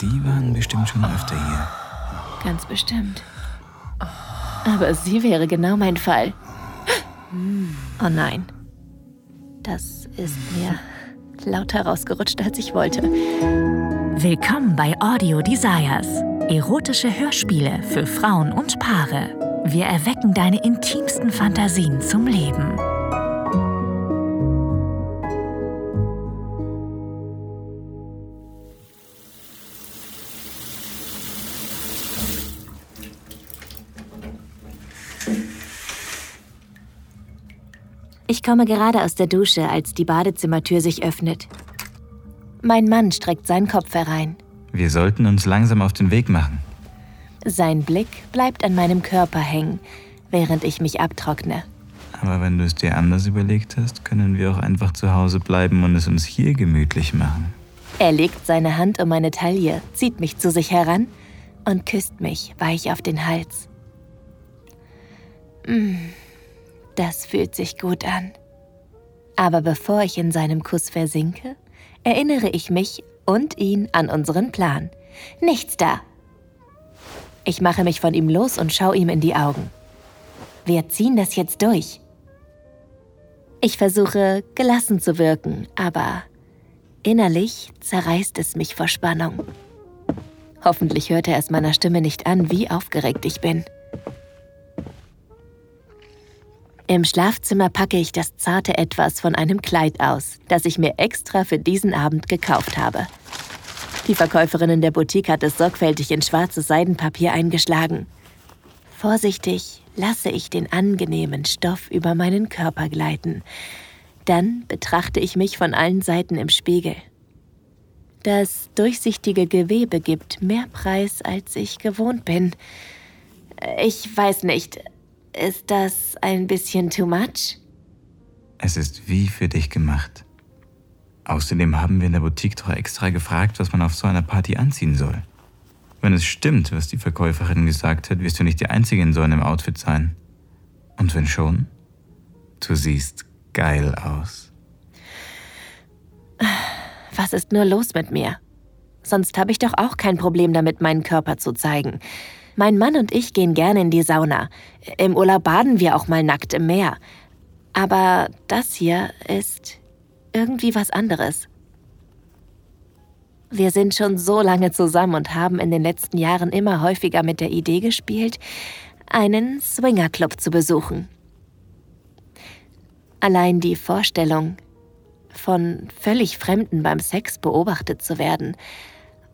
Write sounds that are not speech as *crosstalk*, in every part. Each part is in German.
Die waren bestimmt schon öfter hier. Ganz bestimmt. Aber sie wäre genau mein Fall. Oh nein. Das ist mir lauter rausgerutscht, als ich wollte. Willkommen bei Audio Desires. Erotische Hörspiele für Frauen und Paare. Wir erwecken deine intimsten Fantasien zum Leben. Ich komme gerade aus der Dusche, als die Badezimmertür sich öffnet. Mein Mann streckt seinen Kopf herein. Wir sollten uns langsam auf den Weg machen. Sein Blick bleibt an meinem Körper hängen, während ich mich abtrockne. Aber wenn du es dir anders überlegt hast, können wir auch einfach zu Hause bleiben und es uns hier gemütlich machen. Er legt seine Hand um meine Taille, zieht mich zu sich heran und küsst mich weich auf den Hals. Mm, das fühlt sich gut an. Aber bevor ich in seinem Kuss versinke, erinnere ich mich und ihn an unseren Plan. Nichts da. Ich mache mich von ihm los und schaue ihm in die Augen. Wir ziehen das jetzt durch. Ich versuche gelassen zu wirken, aber innerlich zerreißt es mich vor Spannung. Hoffentlich hört er es meiner Stimme nicht an, wie aufgeregt ich bin. Im Schlafzimmer packe ich das zarte Etwas von einem Kleid aus, das ich mir extra für diesen Abend gekauft habe. Die Verkäuferin in der Boutique hat es sorgfältig in schwarzes Seidenpapier eingeschlagen. Vorsichtig lasse ich den angenehmen Stoff über meinen Körper gleiten. Dann betrachte ich mich von allen Seiten im Spiegel. Das durchsichtige Gewebe gibt mehr Preis, als ich gewohnt bin. Ich weiß nicht, ist das ein bisschen too much? Es ist wie für dich gemacht. Außerdem haben wir in der Boutique doch extra gefragt, was man auf so einer Party anziehen soll. Wenn es stimmt, was die Verkäuferin gesagt hat, wirst du nicht die Einzige in so einem Outfit sein. Und wenn schon, du siehst geil aus. Was ist nur los mit mir? Sonst habe ich doch auch kein Problem damit, meinen Körper zu zeigen. Mein Mann und ich gehen gerne in die Sauna. Im Urlaub baden wir auch mal nackt im Meer. Aber das hier ist irgendwie was anderes. Wir sind schon so lange zusammen und haben in den letzten Jahren immer häufiger mit der Idee gespielt, einen Swingerclub zu besuchen. Allein die Vorstellung, von völlig Fremden beim Sex beobachtet zu werden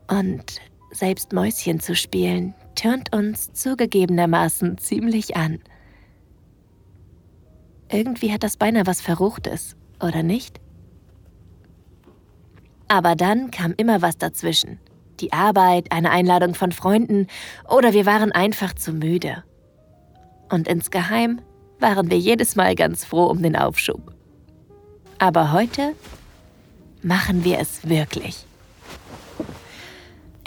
und selbst Mäuschen zu spielen, tönt uns zugegebenermaßen ziemlich an. Irgendwie hat das beinahe was Verruchtes, oder nicht? Aber dann kam immer was dazwischen. Die Arbeit, eine Einladung von Freunden oder wir waren einfach zu müde. Und insgeheim waren wir jedes Mal ganz froh um den Aufschub. Aber heute machen wir es wirklich.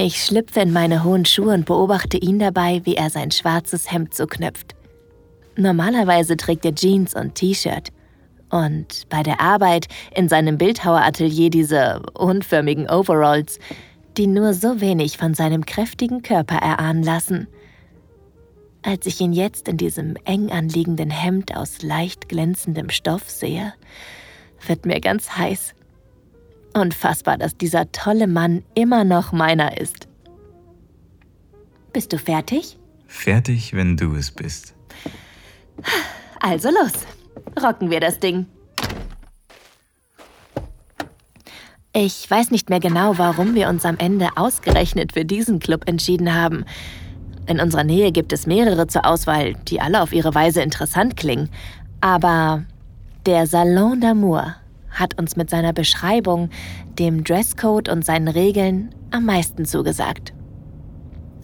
Ich schlüpfe in meine hohen Schuhe und beobachte ihn dabei, wie er sein schwarzes Hemd zuknüpft. Normalerweise trägt er Jeans und T-Shirt. Und bei der Arbeit in seinem Bildhaueratelier diese unförmigen Overalls, die nur so wenig von seinem kräftigen Körper erahnen lassen. Als ich ihn jetzt in diesem eng anliegenden Hemd aus leicht glänzendem Stoff sehe, wird mir ganz heiß. Unfassbar, dass dieser tolle Mann immer noch meiner ist. Bist du fertig? Fertig, wenn du es bist. Also los, rocken wir das Ding. Ich weiß nicht mehr genau, warum wir uns am Ende ausgerechnet für diesen Club entschieden haben. In unserer Nähe gibt es mehrere zur Auswahl, die alle auf ihre Weise interessant klingen. Aber der Salon d'Amour hat uns mit seiner Beschreibung, dem Dresscode und seinen Regeln am meisten zugesagt.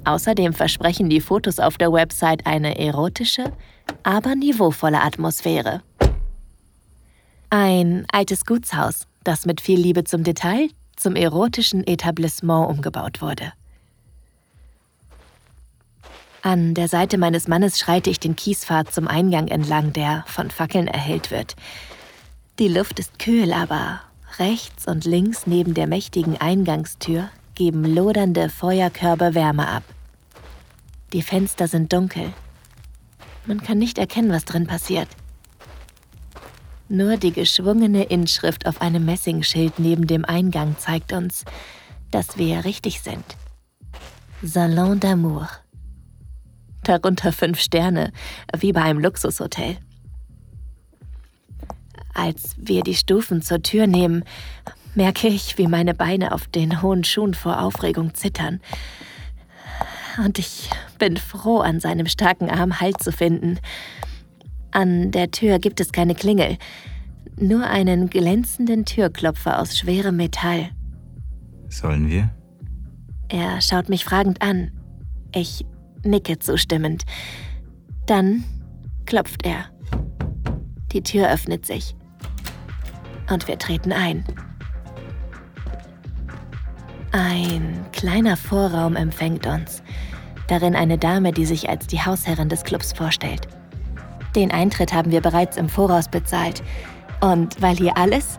Außerdem versprechen die Fotos auf der Website eine erotische, aber niveauvolle Atmosphäre. Ein altes Gutshaus, das mit viel Liebe zum Detail zum erotischen Etablissement umgebaut wurde. An der Seite meines Mannes schreite ich den Kiespfad zum Eingang entlang, der von Fackeln erhellt wird. Die Luft ist kühl, aber rechts und links neben der mächtigen Eingangstür geben lodernde Feuerkörbe Wärme ab. Die Fenster sind dunkel. Man kann nicht erkennen, was drin passiert. Nur die geschwungene Inschrift auf einem Messingschild neben dem Eingang zeigt uns, dass wir richtig sind. Salon d'amour. Darunter fünf Sterne, wie bei einem Luxushotel. Als wir die Stufen zur Tür nehmen, merke ich, wie meine Beine auf den hohen Schuhen vor Aufregung zittern. Und ich bin froh, an seinem starken Arm Halt zu finden. An der Tür gibt es keine Klingel, nur einen glänzenden Türklopfer aus schwerem Metall. Sollen wir? Er schaut mich fragend an. Ich nicke zustimmend. Dann klopft er. Die Tür öffnet sich. Und wir treten ein. Ein kleiner Vorraum empfängt uns. Darin eine Dame, die sich als die Hausherrin des Clubs vorstellt. Den Eintritt haben wir bereits im Voraus bezahlt. Und weil hier alles,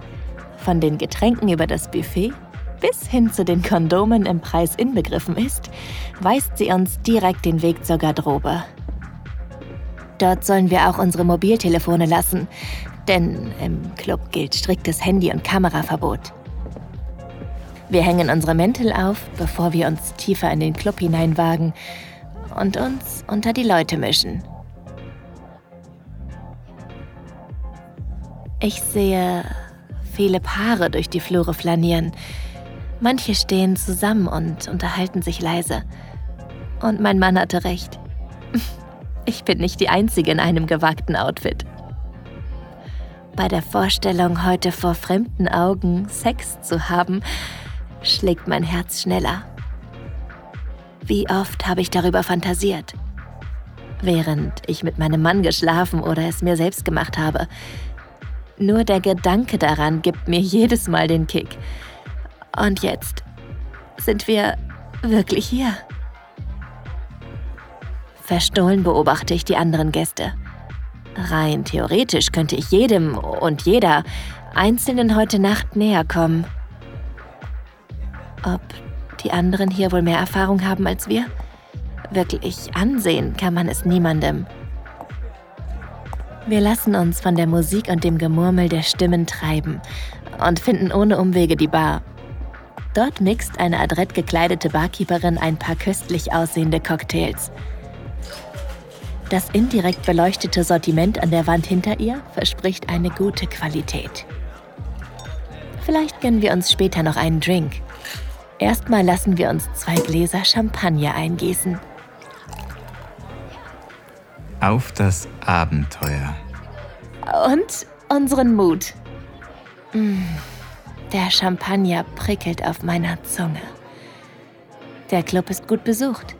von den Getränken über das Buffet bis hin zu den Kondomen im Preis inbegriffen ist, weist sie uns direkt den Weg zur Garderobe. Dort sollen wir auch unsere Mobiltelefone lassen, denn im Club gilt striktes Handy- und Kameraverbot. Wir hängen unsere Mäntel auf, bevor wir uns tiefer in den Club hineinwagen und uns unter die Leute mischen. Ich sehe viele Paare durch die Flure flanieren. Manche stehen zusammen und unterhalten sich leise. Und mein Mann hatte recht. *laughs* Ich bin nicht die Einzige in einem gewagten Outfit. Bei der Vorstellung, heute vor fremden Augen Sex zu haben, schlägt mein Herz schneller. Wie oft habe ich darüber fantasiert? Während ich mit meinem Mann geschlafen oder es mir selbst gemacht habe. Nur der Gedanke daran gibt mir jedes Mal den Kick. Und jetzt sind wir wirklich hier. Verstohlen beobachte ich die anderen Gäste. Rein theoretisch könnte ich jedem und jeder Einzelnen heute Nacht näher kommen. Ob die anderen hier wohl mehr Erfahrung haben als wir? Wirklich ansehen kann man es niemandem. Wir lassen uns von der Musik und dem Gemurmel der Stimmen treiben und finden ohne Umwege die Bar. Dort mixt eine adrett gekleidete Barkeeperin ein paar köstlich aussehende Cocktails. Das indirekt beleuchtete Sortiment an der Wand hinter ihr verspricht eine gute Qualität. Vielleicht gönnen wir uns später noch einen Drink. Erstmal lassen wir uns zwei Gläser Champagner eingießen. Auf das Abenteuer. Und unseren Mut. Mm, der Champagner prickelt auf meiner Zunge. Der Club ist gut besucht.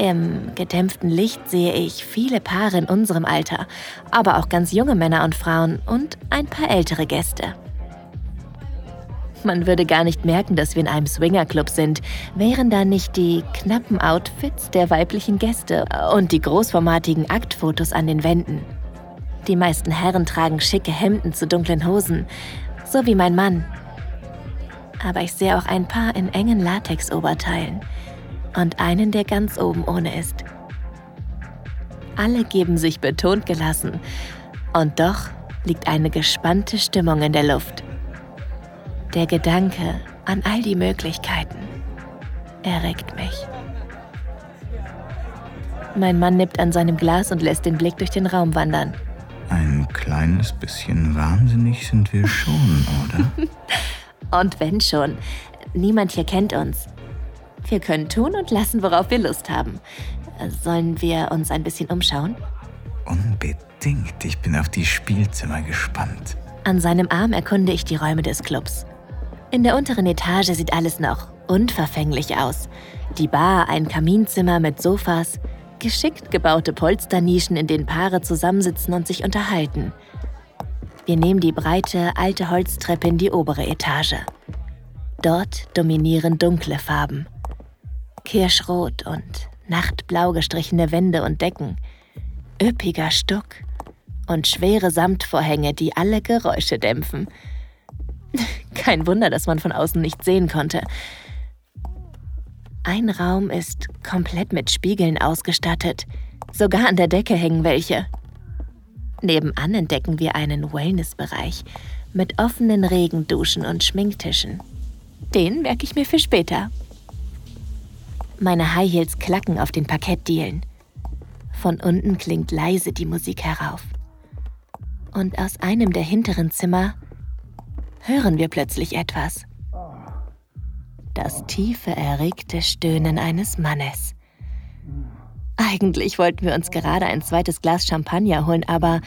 Im gedämpften Licht sehe ich viele Paare in unserem Alter, aber auch ganz junge Männer und Frauen und ein paar ältere Gäste. Man würde gar nicht merken, dass wir in einem Swingerclub sind, wären da nicht die knappen Outfits der weiblichen Gäste und die großformatigen Aktfotos an den Wänden. Die meisten Herren tragen schicke Hemden zu dunklen Hosen, so wie mein Mann. Aber ich sehe auch ein paar in engen Latexoberteilen und einen, der ganz oben ohne ist. Alle geben sich betont gelassen, und doch liegt eine gespannte Stimmung in der Luft. Der Gedanke an all die Möglichkeiten erregt mich. Mein Mann nippt an seinem Glas und lässt den Blick durch den Raum wandern. Ein kleines bisschen wahnsinnig sind wir schon, *laughs* oder? und wenn schon, niemand hier kennt uns. Wir können tun und lassen, worauf wir Lust haben. Sollen wir uns ein bisschen umschauen? Unbedingt. Ich bin auf die Spielzimmer gespannt. An seinem Arm erkunde ich die Räume des Clubs. In der unteren Etage sieht alles noch unverfänglich aus. Die Bar, ein Kaminzimmer mit Sofas, geschickt gebaute Polsternischen, in denen Paare zusammensitzen und sich unterhalten. Wir nehmen die breite, alte Holztreppe in die obere Etage. Dort dominieren dunkle Farben. Kirschrot und nachtblau gestrichene Wände und Decken, üppiger Stuck und schwere Samtvorhänge, die alle Geräusche dämpfen *laughs* – kein Wunder, dass man von außen nicht sehen konnte. Ein Raum ist komplett mit Spiegeln ausgestattet. Sogar an der Decke hängen welche. Nebenan entdecken wir einen Wellnessbereich mit offenen Regenduschen und Schminktischen. Den merke ich mir für später. Meine High Heels klacken auf den Parkettdielen. Von unten klingt leise die Musik herauf. Und aus einem der hinteren Zimmer hören wir plötzlich etwas. Das tiefe, erregte Stöhnen eines Mannes. Eigentlich wollten wir uns gerade ein zweites Glas Champagner holen, aber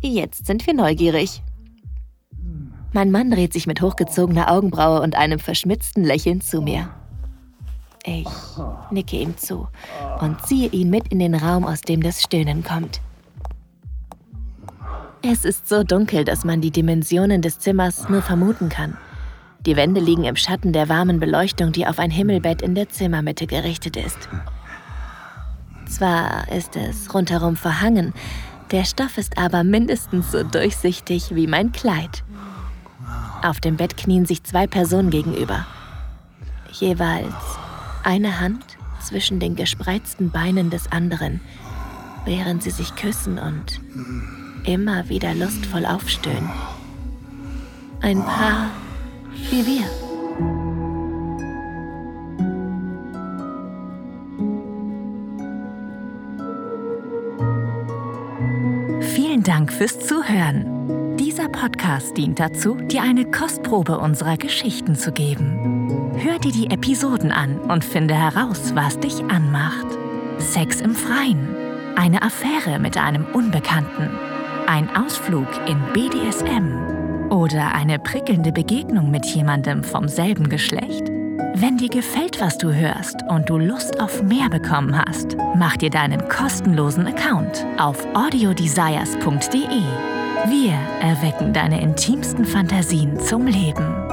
jetzt sind wir neugierig. Mein Mann dreht sich mit hochgezogener Augenbraue und einem verschmitzten Lächeln zu mir. Ich nicke ihm zu und ziehe ihn mit in den Raum, aus dem das Stöhnen kommt. Es ist so dunkel, dass man die Dimensionen des Zimmers nur vermuten kann. Die Wände liegen im Schatten der warmen Beleuchtung, die auf ein Himmelbett in der Zimmermitte gerichtet ist. Zwar ist es rundherum verhangen, der Stoff ist aber mindestens so durchsichtig wie mein Kleid. Auf dem Bett knien sich zwei Personen gegenüber. Jeweils eine Hand zwischen den gespreizten Beinen des anderen, während sie sich küssen und immer wieder lustvoll aufstöhnen. Ein Paar wie wir. Vielen Dank fürs Zuhören. Dieser Podcast dient dazu, dir eine Kostprobe unserer Geschichten zu geben. Hör dir die Episoden an und finde heraus, was dich anmacht. Sex im Freien, eine Affäre mit einem Unbekannten, ein Ausflug in BDSM oder eine prickelnde Begegnung mit jemandem vom selben Geschlecht. Wenn dir gefällt, was du hörst und du Lust auf mehr bekommen hast, mach dir deinen kostenlosen Account auf audiodesires.de. Wir erwecken deine intimsten Fantasien zum Leben.